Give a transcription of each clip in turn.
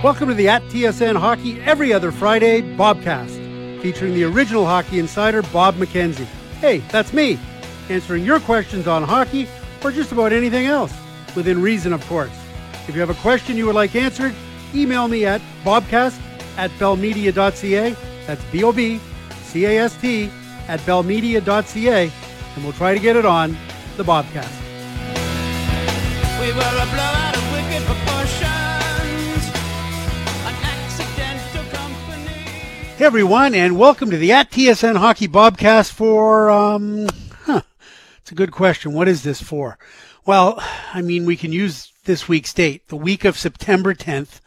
Welcome to the At TSN Hockey Every Other Friday Bobcast, featuring the original hockey insider, Bob McKenzie. Hey, that's me, answering your questions on hockey or just about anything else, within reason, of course. If you have a question you would like answered, email me at bobcast at bellmedia.ca. That's B O B C A S T at bellmedia.ca, and we'll try to get it on the Bobcast. We Hey everyone, and welcome to the at TSN Hockey Bobcast for um huh. It's a good question. What is this for? Well, I mean we can use this week's date, the week of September 10th,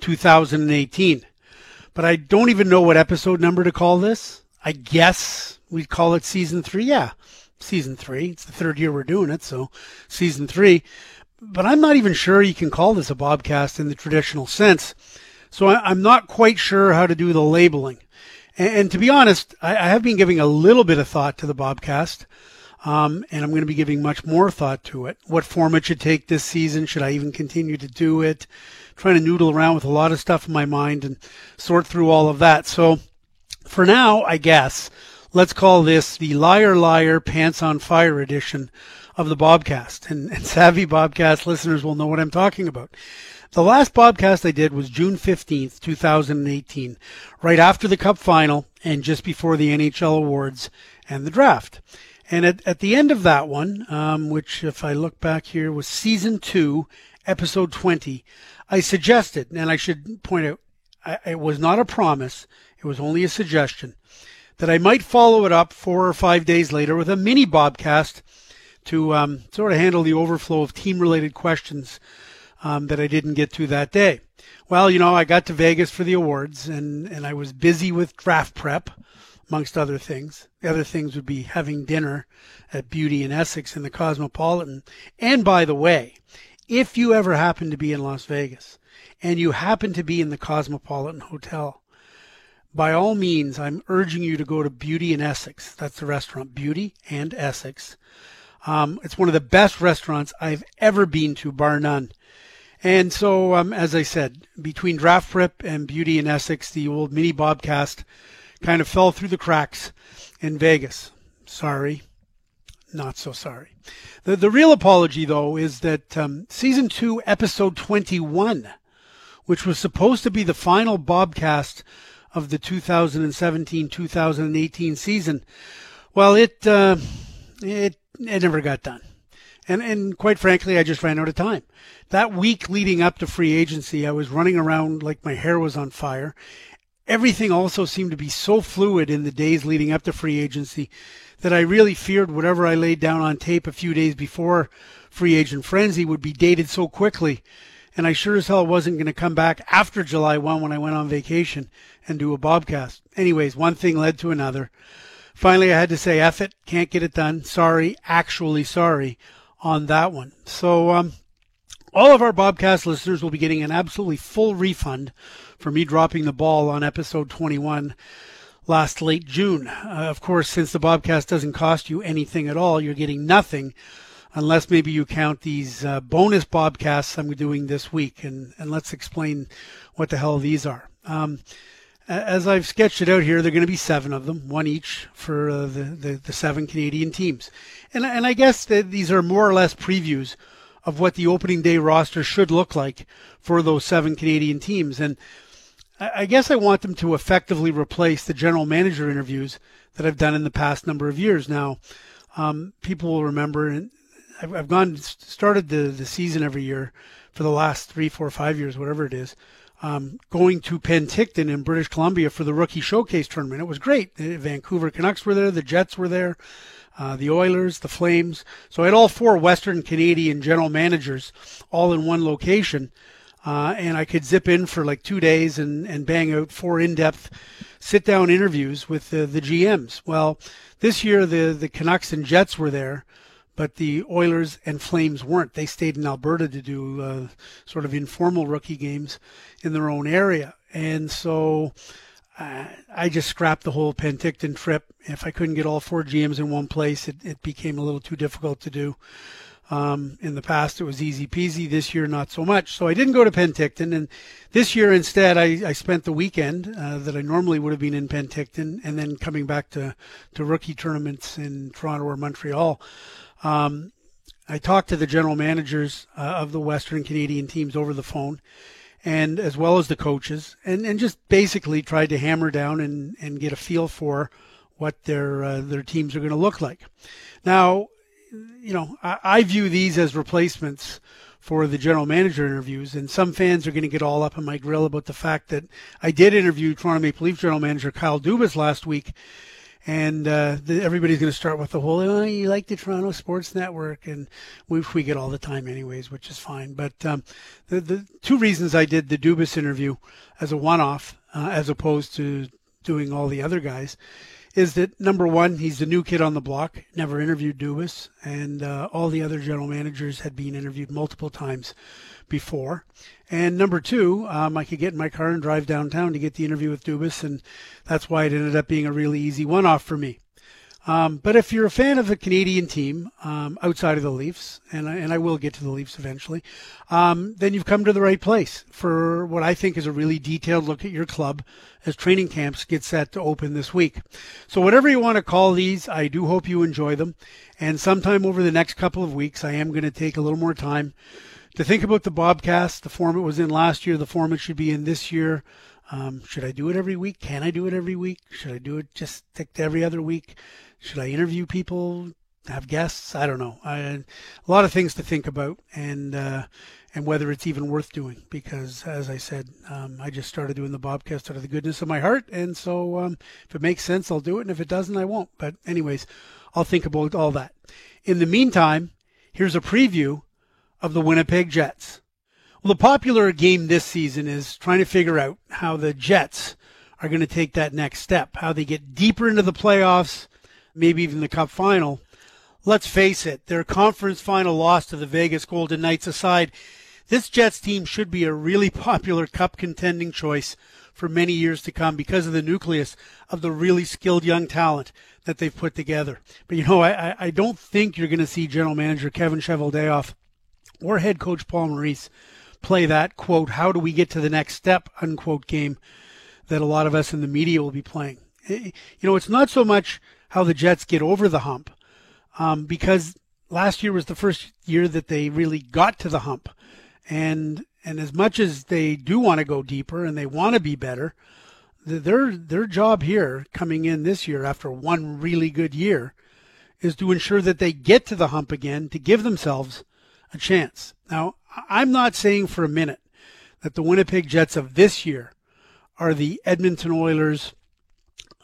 2018. But I don't even know what episode number to call this. I guess we'd call it season 3. Yeah. Season 3. It's the third year we're doing it, so season 3. But I'm not even sure you can call this a Bobcast in the traditional sense. So I, I'm not quite sure how to do the labeling. And, and to be honest, I, I have been giving a little bit of thought to the Bobcast. Um, and I'm going to be giving much more thought to it. What form it should take this season? Should I even continue to do it? Trying to noodle around with a lot of stuff in my mind and sort through all of that. So for now, I guess, let's call this the Liar Liar Pants on Fire edition of the Bobcast. And, and savvy Bobcast listeners will know what I'm talking about. The last Bobcast I did was June 15th, 2018, right after the Cup final and just before the NHL awards and the draft. And at, at the end of that one, um, which if I look back here was season two, episode 20, I suggested, and I should point out, I, it was not a promise, it was only a suggestion, that I might follow it up four or five days later with a mini Bobcast to um, sort of handle the overflow of team related questions um, that I didn't get to that day. Well, you know, I got to Vegas for the awards and, and I was busy with draft prep, amongst other things. The other things would be having dinner at Beauty and Essex in the Cosmopolitan. And by the way, if you ever happen to be in Las Vegas and you happen to be in the Cosmopolitan Hotel, by all means, I'm urging you to go to Beauty and Essex. That's the restaurant, Beauty and Essex. Um, it's one of the best restaurants I've ever been to, bar none. And so, um, as I said, between Draft Prep and Beauty and Essex, the old mini Bobcast kind of fell through the cracks in Vegas. Sorry. Not so sorry. The, the real apology, though, is that um, season two, episode 21, which was supposed to be the final Bobcast of the 2017 2018 season, well, it, uh, it, it never got done. And, and quite frankly, I just ran out of time. That week leading up to free agency, I was running around like my hair was on fire. Everything also seemed to be so fluid in the days leading up to free agency that I really feared whatever I laid down on tape a few days before free agent frenzy would be dated so quickly. And I sure as hell wasn't going to come back after July 1 when I went on vacation and do a Bobcast. Anyways, one thing led to another. Finally, I had to say, F it, can't get it done. Sorry, actually sorry on that one. So, um, all of our Bobcast listeners will be getting an absolutely full refund for me dropping the ball on episode 21 last late June. Uh, of course, since the Bobcast doesn't cost you anything at all, you're getting nothing unless maybe you count these uh, bonus Bobcasts I'm doing this week. And, and let's explain what the hell these are. Um, as I've sketched it out here, there are going to be seven of them, one each for uh, the, the, the seven Canadian teams. And, and I guess that these are more or less previews of what the opening day roster should look like for those seven Canadian teams. And I guess I want them to effectively replace the general manager interviews that I've done in the past number of years. Now, um, people will remember, I've, I've gone started the the season every year for the last three, four, five years, whatever it is. Um, going to Penticton in British Columbia for the rookie showcase tournament. It was great. The Vancouver Canucks were there, the Jets were there, uh, the Oilers, the Flames. So I had all four Western Canadian general managers all in one location. Uh, and I could zip in for like two days and, and bang out four in-depth sit-down interviews with the, the GMs. Well, this year the the Canucks and Jets were there, but the Oilers and Flames weren't. They stayed in Alberta to do uh, sort of informal rookie games in their own area, and so uh, I just scrapped the whole Penticton trip. If I couldn't get all four GMs in one place, it, it became a little too difficult to do. Um, in the past, it was easy peasy. This year, not so much. So I didn't go to Penticton, and this year instead, I, I spent the weekend uh, that I normally would have been in Penticton, and then coming back to to rookie tournaments in Toronto or Montreal. Um, I talked to the general managers uh, of the Western Canadian teams over the phone, and as well as the coaches, and, and just basically tried to hammer down and, and get a feel for what their uh, their teams are going to look like. Now, you know, I, I view these as replacements for the general manager interviews, and some fans are going to get all up in my grill about the fact that I did interview Toronto Maple Leaf general manager Kyle Dubas last week, and uh, the, everybody's going to start with the whole, oh, you like the Toronto Sports Network, and we, we get all the time anyways, which is fine. But um, the, the two reasons I did the Dubas interview as a one-off, uh, as opposed to doing all the other guys, is that number one, he's the new kid on the block, never interviewed Dubas, and uh, all the other general managers had been interviewed multiple times before. And number two, um, I could get in my car and drive downtown to get the interview with Dubas, and that's why it ended up being a really easy one off for me. Um, but if you're a fan of the Canadian team um, outside of the Leafs, and I, and I will get to the Leafs eventually, um, then you've come to the right place for what I think is a really detailed look at your club as training camps get set to open this week. So whatever you want to call these, I do hope you enjoy them. And sometime over the next couple of weeks, I am going to take a little more time to think about the Bobcast, the form it was in last year, the form it should be in this year. Um, should I do it every week? Can I do it every week? Should I do it just stick to every other week? Should I interview people? Have guests? I don't know. I, a lot of things to think about, and uh, and whether it's even worth doing. Because as I said, um, I just started doing the Bobcast out of the goodness of my heart, and so um, if it makes sense, I'll do it, and if it doesn't, I won't. But anyways, I'll think about all that. In the meantime, here's a preview of the Winnipeg Jets. Well, the popular game this season is trying to figure out how the Jets are going to take that next step, how they get deeper into the playoffs, maybe even the Cup final. Let's face it, their conference final loss to the Vegas Golden Knights aside, this Jets team should be a really popular Cup contending choice for many years to come because of the nucleus of the really skilled young talent that they've put together. But you know, I, I don't think you're going to see General Manager Kevin Cheveldayoff or head coach Paul Maurice play that quote, how do we get to the next step, unquote game that a lot of us in the media will be playing. You know, it's not so much how the Jets get over the hump, um, because last year was the first year that they really got to the hump. And and as much as they do want to go deeper and they want to be better, their their job here coming in this year after one really good year is to ensure that they get to the hump again to give themselves a chance. Now, I'm not saying for a minute that the Winnipeg Jets of this year are the Edmonton Oilers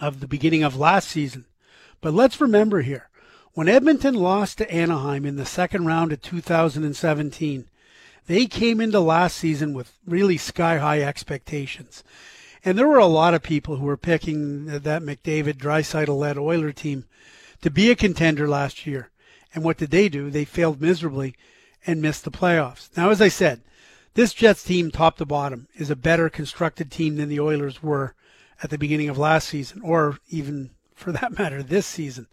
of the beginning of last season. But let's remember here, when Edmonton lost to Anaheim in the second round of 2017, they came into last season with really sky high expectations. And there were a lot of people who were picking that McDavid Draisaitl led Oiler team to be a contender last year. And what did they do? They failed miserably and missed the playoffs. Now, as I said, this Jets team, top to bottom, is a better constructed team than the Oilers were at the beginning of last season, or even for that matter, this season.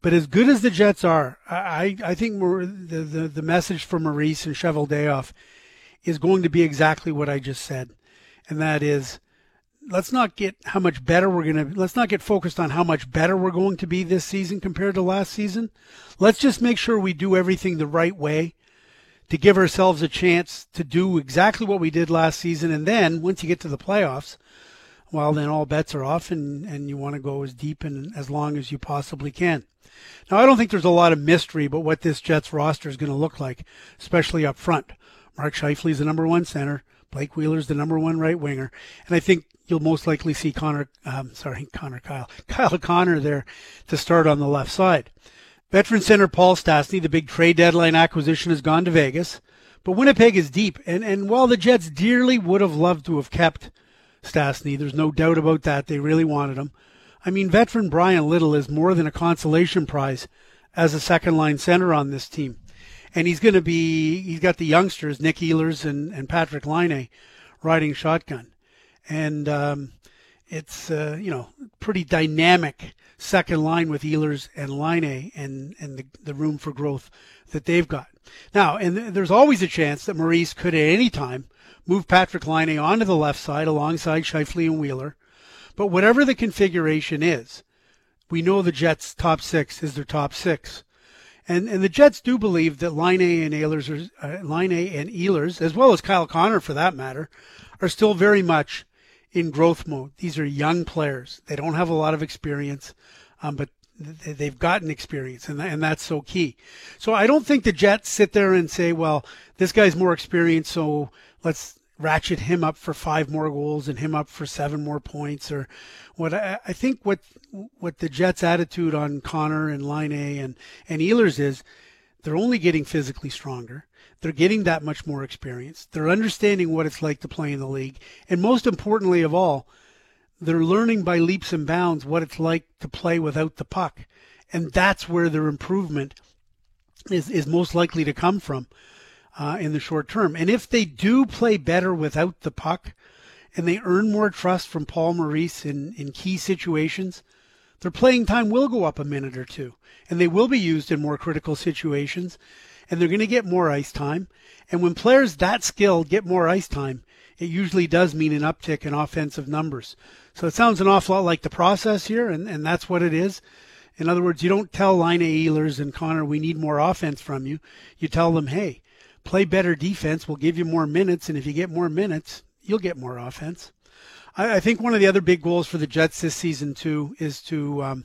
But as good as the Jets are, I, I think the, the, the message for Maurice and Cheveldayoff is going to be exactly what I just said. And that is, let's not get how much better we're going to, let's not get focused on how much better we're going to be this season compared to last season. Let's just make sure we do everything the right way to give ourselves a chance to do exactly what we did last season. And then once you get to the playoffs, well, then all bets are off and, and you want to go as deep and as long as you possibly can. Now, I don't think there's a lot of mystery about what this Jets roster is going to look like, especially up front. Mark Scheifele's the number one center. Blake Wheeler's the number one right winger. And I think you'll most likely see Connor, um, sorry, Connor Kyle, Kyle Connor there to start on the left side. Veteran center Paul Stastny, the big trade deadline acquisition, has gone to Vegas. But Winnipeg is deep. And, and while the Jets dearly would have loved to have kept Stastny, there's no doubt about that. They really wanted him. I mean, veteran Bryan Little is more than a consolation prize as a second line center on this team. And he's going to be, he's got the youngsters, Nick Ehlers and, and Patrik Laine, riding shotgun. And um, it's, uh, you know, pretty dynamic second line with Ehlers and Laine and, and the, the room for growth that they've got. Now, and th- there's always a chance that Maurice could at any time move Patrik Laine onto the left side alongside Scheifele and Wheeler. But whatever the configuration is, we know the Jets' top six is their top six. And, and the Jets do believe that Laine and Ehlers, are, uh, Laine and Ehlers, as well as Kyle Connor for that matter, are still very much in growth mode. These are young players. They don't have a lot of experience, um, but they've gotten experience, and and that's so key. So I don't think the Jets sit there and say, well, this guy's more experienced, so let's ratchet him up for five more goals and him up for seven more points or what I, I think what what the Jets attitude on Connor and Laine and and Ehlers is they're only getting physically stronger. They're getting that much more experience. They're understanding what it's like to play in the league. And most importantly of all, they're learning by leaps and bounds what it's like to play without the puck. And that's where their improvement is, is most likely to come from uh, in the short term. And if they do play better without the puck and they earn more trust from Paul Maurice in, in key situations, their playing time will go up a minute or two. And they will be used in more critical situations. And they're going to get more ice time. And when players that skilled get more ice time, it usually does mean an uptick in offensive numbers. So it sounds an awful lot like the process here, and, and that's what it is. In other words, you don't tell Laine Ehlers and Connor, we need more offense from you. You tell them, hey, play better defense. We'll give you more minutes. And if you get more minutes, you'll get more offense. I, I think one of the other big goals for the Jets this season, too, is to um,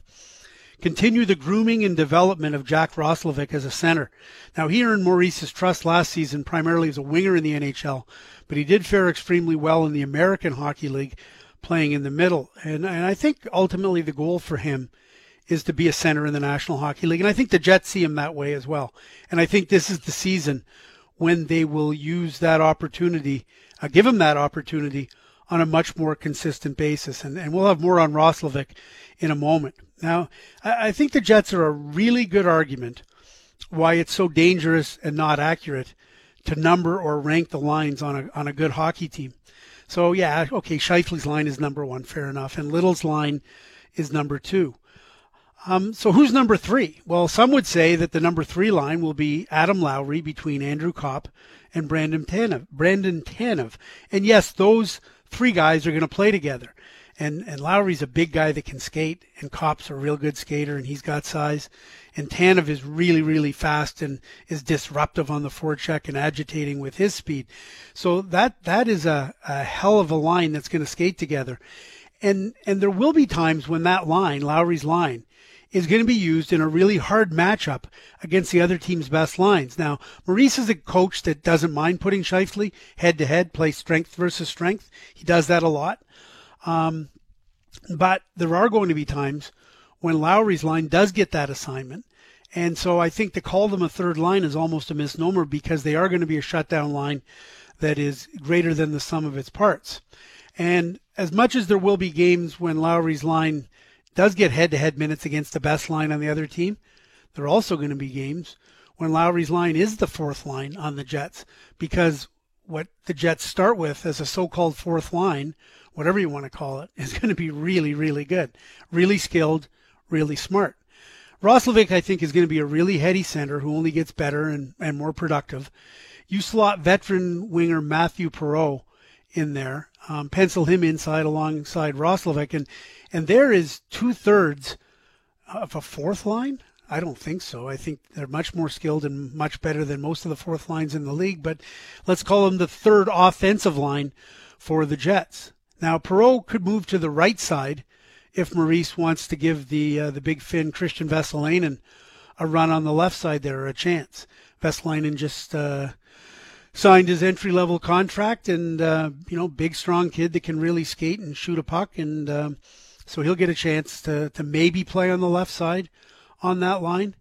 continue the grooming and development of Jack Roslovic as a center. Now, he earned Maurice's trust last season primarily as a winger in the NHL, but he did fare extremely well in the American Hockey League playing in the middle. And, and I think ultimately the goal for him is to be a center in the National Hockey League. And I think the Jets see him that way as well. And I think this is the season when they will use that opportunity, uh, give him that opportunity on a much more consistent basis. And, and we'll have more on Roslovic in a moment. Now, I, I think the Jets are a really good argument why it's so dangerous and not accurate to number or rank the lines on a, on a good hockey team. So yeah, okay, Scheifele's line is number one, fair enough, and Little's line is number two. Um, so who's number three? Well, some would say that the number three line will be Adam Lowry between Andrew Copp and Brandon Tanev. Brandon Tanev, and yes, those three guys are going to play together. And and Lowry's a big guy that can skate, and Copp's a real good skater, and he's got size. And Tanev is really, really fast and is disruptive on the forecheck and agitating with his speed. So that that is a, a hell of a line that's going to skate together. And and there will be times when that line, Lowry's line, is going to be used in a really hard matchup against the other team's best lines. Now, Maurice is a coach that doesn't mind putting Scheifele head to head, play strength versus strength. He does that a lot. Um, but there are going to be times when Lowry's line does get that assignment. And so I think to call them a third line is almost a misnomer because they are going to be a shutdown line that is greater than the sum of its parts. And as much as there will be games when Lowry's line does get head to head minutes against the best line on the other team, there are also going to be games when Lowry's line is the fourth line on the Jets because what the Jets start with as a so called fourth line whatever you want to call it, is going to be really, really good. Really skilled, really smart. Roslovic, I think, is going to be a really heady center who only gets better and, and more productive. You slot veteran winger Mathieu Perreault in there, um, pencil him inside alongside Roslovic, and and there is two thirds of a fourth line. I don't think so. I think they're much more skilled and much better than most of the fourth lines in the league. But let's call them the third offensive line for the Jets. Now, Perreault could move to the right side if Maurice wants to give the uh, the big Finn Kristian Vesalainen a run on the left side there, or a chance. Vesalainen just uh, signed his entry level contract, and uh, you know, big strong kid that can really skate and shoot a puck, and um, so he'll get a chance to to maybe play on the left side on that line.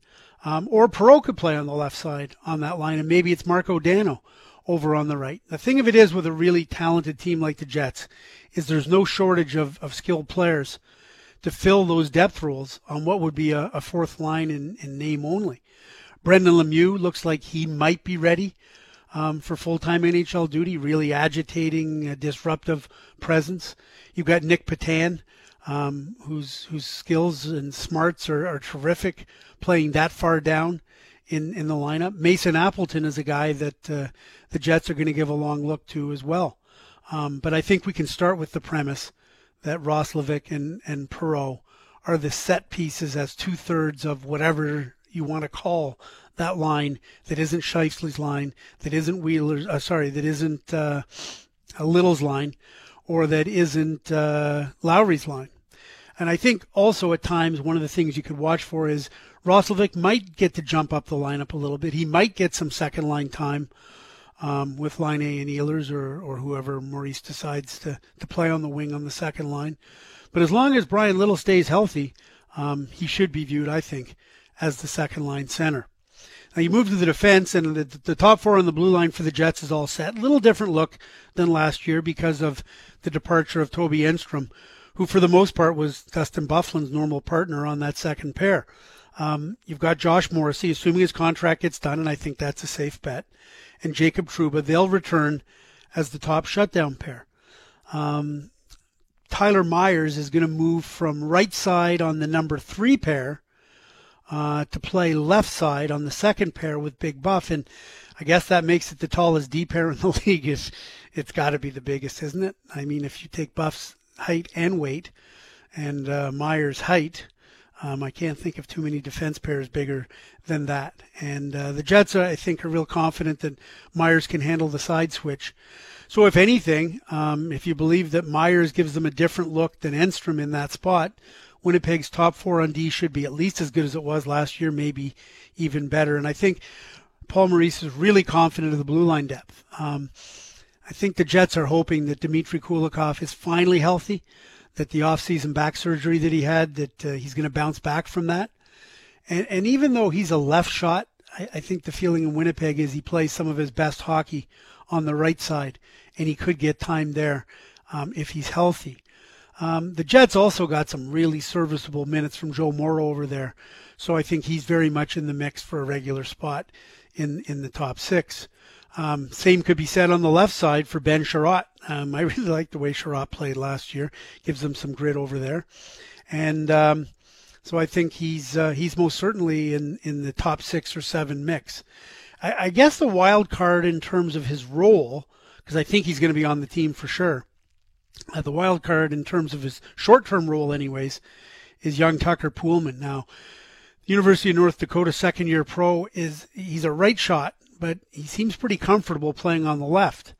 Um, or Perreault could play on the left side on that line, and maybe it's Marko Dano over on the right. The thing of it is with a really talented team like the Jets is there's no shortage of, of skilled players to fill those depth roles on what would be a, a fourth line in, in, name only. Brendan Lemieux looks like he might be ready um, for full-time NHL duty, really agitating, uh, disruptive presence. You've got Nic Petan, um, whose whose skills and smarts are, are terrific, playing that far down in, in the lineup. Mason Appleton is a guy that uh, the Jets are going to give a long look to as well. Um, but I think we can start with the premise that Roslovic and, and Perreault are the set pieces as two thirds of whatever you want to call that line that isn't Scheifele's line, that isn't Wheeler's, uh, sorry, that isn't uh, Little's line, or that isn't uh, Lowry's line. And I think also at times one of the things you could watch for is Roslovic might get to jump up the lineup a little bit. He might get some second line time um, with A and Ehlers or, or whoever Maurice decides to, to play on the wing on the second line. But as long as Bryan Little stays healthy, um, he should be viewed, I think, as the second line center. Now you move to the defense, and the, the top four on the blue line for the Jets is all set. A little different look than last year because of the departure of Toby Enstrom, who for the most part was Dustin Byfuglien's normal partner on that second pair. Um, you've got Josh Morrissey, assuming his contract gets done, and I think that's a safe bet, and Jacob Trouba. They'll return as the top shutdown pair. Um, Tyler Myers is going to move from right side on the number three pair uh, to play left side on the second pair with Big Buff, and I guess that makes it the tallest D pair in the league. Is it's got to be the biggest, isn't it? I mean, if you take Buff's height and weight, and uh, Myers' height, um, I can't think of too many defense pairs bigger than that. And uh, the Jets, I think, are real confident that Myers can handle the side switch. So, if anything, um, if you believe that Myers gives them a different look than Enstrom in that spot, Winnipeg's top four on D should be at least as good as it was last year, maybe even better. And I think Paul Maurice is really confident of the blue line depth. Um, I think the Jets are hoping that Dmitry Kulikov is finally healthy that the off-season back surgery that he had that uh, he's going to bounce back from that. And, and even though he's a left shot, I, I think the feeling in Winnipeg is he plays some of his best hockey on the right side, and he could get time there um, if he's healthy. Um, the Jets also got some really serviceable minutes from Joe Morrow over there, so I think he's very much in the mix for a regular spot in in the top six. Um, same could be said on the left side for Ben Chiarot. Um, I really like the way Chiarot played last year. Gives them some grit over there, and um, so I think he's uh, he's most certainly in in the top six or seven mix. I, I guess the wild card in terms of his role, because I think he's going to be on the team for sure. Uh, the wild card in terms of his short-term role, anyways, is young Tucker Poolman. Now, the University of North Dakota second-year pro is he's a right shot but he seems pretty comfortable playing on the left.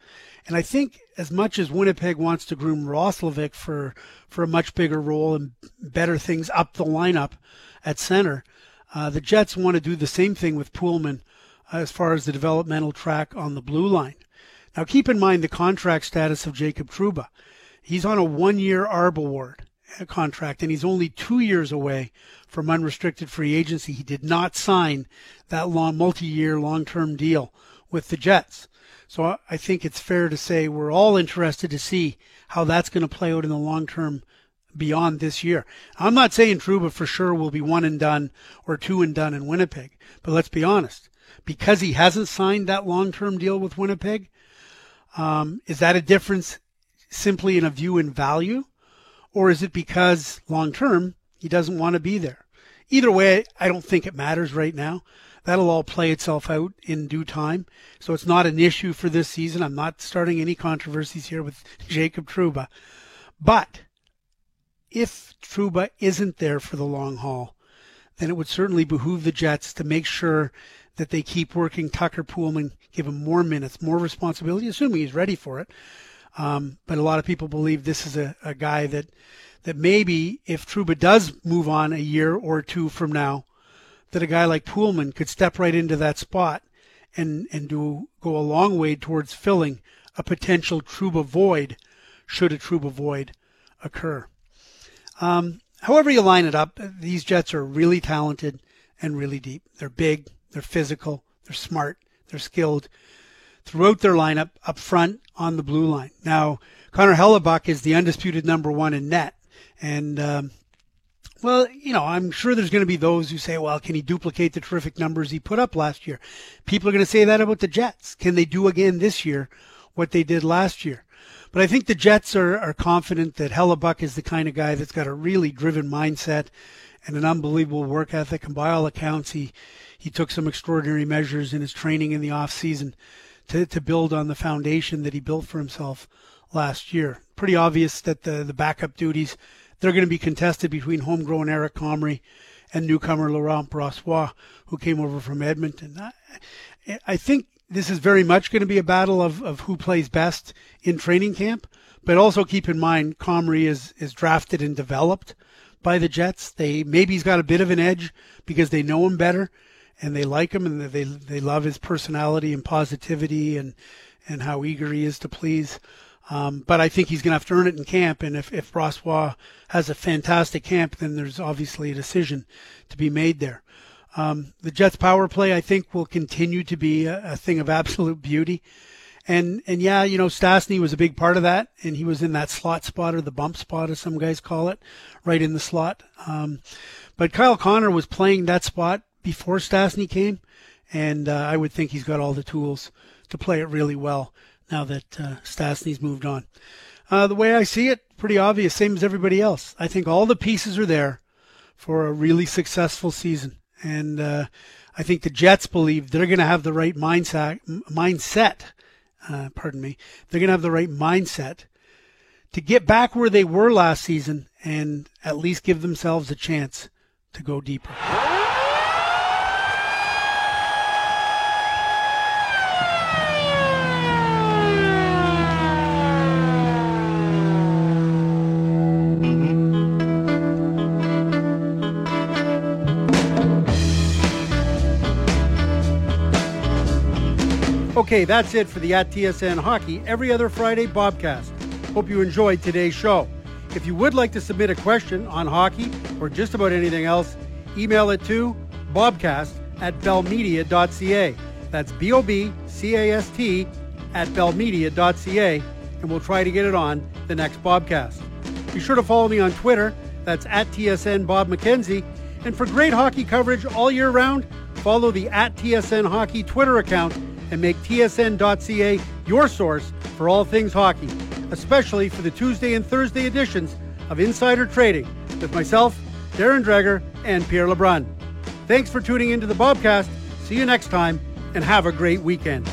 And I think as much as Winnipeg wants to groom Roslovic for for a much bigger role and better things up the lineup at center, uh, the Jets want to do the same thing with Poolman uh, as far as the developmental track on the blue line. Now keep in mind the contract status of Jacob Trouba. He's on a one-year ARB award contract, and he's only two years away from unrestricted free agency. He did not sign that long, multi-year, long-term deal with the Jets. So I think it's fair to say we're all interested to see how that's going to play out in the long term beyond this year. I'm not saying Trouba for sure will be one and done or two and done in Winnipeg, but let's be honest. Because he hasn't signed that long term deal with Winnipeg, um, is that a difference simply in a view in value? Or is it because long term he doesn't want to be there? Either way, I don't think it matters right now. That'll all play itself out in due time. So it's not an issue for this season. I'm not starting any controversies here with Jacob Trouba. But if Trouba isn't there for the long haul, then it would certainly behoove the Jets to make sure that they keep working Tucker Poolman, give him more minutes, more responsibility, assuming he's ready for it, um, but a lot of people believe this is a, a guy that that maybe if Trouba does move on a year or two from now, that a guy like Poolman could step right into that spot and and do go a long way towards filling a potential Trouba void, should a Trouba void occur. Um, however you line it up, these Jets are really talented and really deep. They're big, they're physical, they're smart, they're skilled throughout their lineup up front on the blue line. Now, Connor Hellebuyck is the undisputed number one in net. And, um, well, you know, I'm sure there's going to be those who say, well, can he duplicate the terrific numbers he put up last year? People are going to say that about the Jets. Can they do again this year what they did last year? But I think the Jets are, are confident that Hellebuyck is the kind of guy that's got a really driven mindset and an unbelievable work ethic. And by all accounts, he, he took some extraordinary measures in his training in the off season to, to build on the foundation that he built for himself last year. Pretty obvious that the, the backup duties, they're going to be contested between homegrown Eric Comrie and newcomer Laurent Brossoit, who came over from Edmonton. I, I think this is very much going to be a battle of, of who plays best in training camp. But also keep in mind, Comrie is, is drafted and developed by the Jets. They maybe he's got a bit of an edge because they know him better and they like him and they they love his personality and positivity and and how eager he is to please. Um, but I think he's going to have to earn it in camp. And if, if Brossoit has a fantastic camp, then there's obviously a decision to be made there. Um, the Jets power play, I think, will continue to be a, a, thing of absolute beauty. And, and yeah, you know, Stastny was a big part of that. And he was in that slot spot or the bump spot, as some guys call it, right in the slot. Um, but Kyle Connor was playing that spot before Stastny came. And uh, I would think he's got all the tools to play it really well now that uh, moved on. Uh, the way I see it, pretty obvious, same as everybody else. I think all the pieces are there for a really successful season, and uh, I think the Jets believe they're going to have the right mindset. Mindset, uh, pardon me. They're going to have the right mindset to get back where they were last season and at least give themselves a chance to go deeper. Okay, that's it for the At TSN Hockey Every Other Friday Bobcast. Hope you enjoyed today's show. If you would like to submit a question on hockey or just about anything else, email it to bobcast at bellmedia.ca. That's B O B C A S T at bellmedia.ca, and we'll try to get it on the next Bobcast. Be sure to follow me on Twitter. That's at TSN Bob McKenzie. And for great hockey coverage all year round, follow the at TSN Hockey Twitter account and make TSN.ca your source for all things hockey, especially for the Tuesday and Thursday editions of Insider Trading with myself, Darren Dreger, and Pierre LeBrun. Thanks for tuning into the Bobcast. See you next time, and have a great weekend.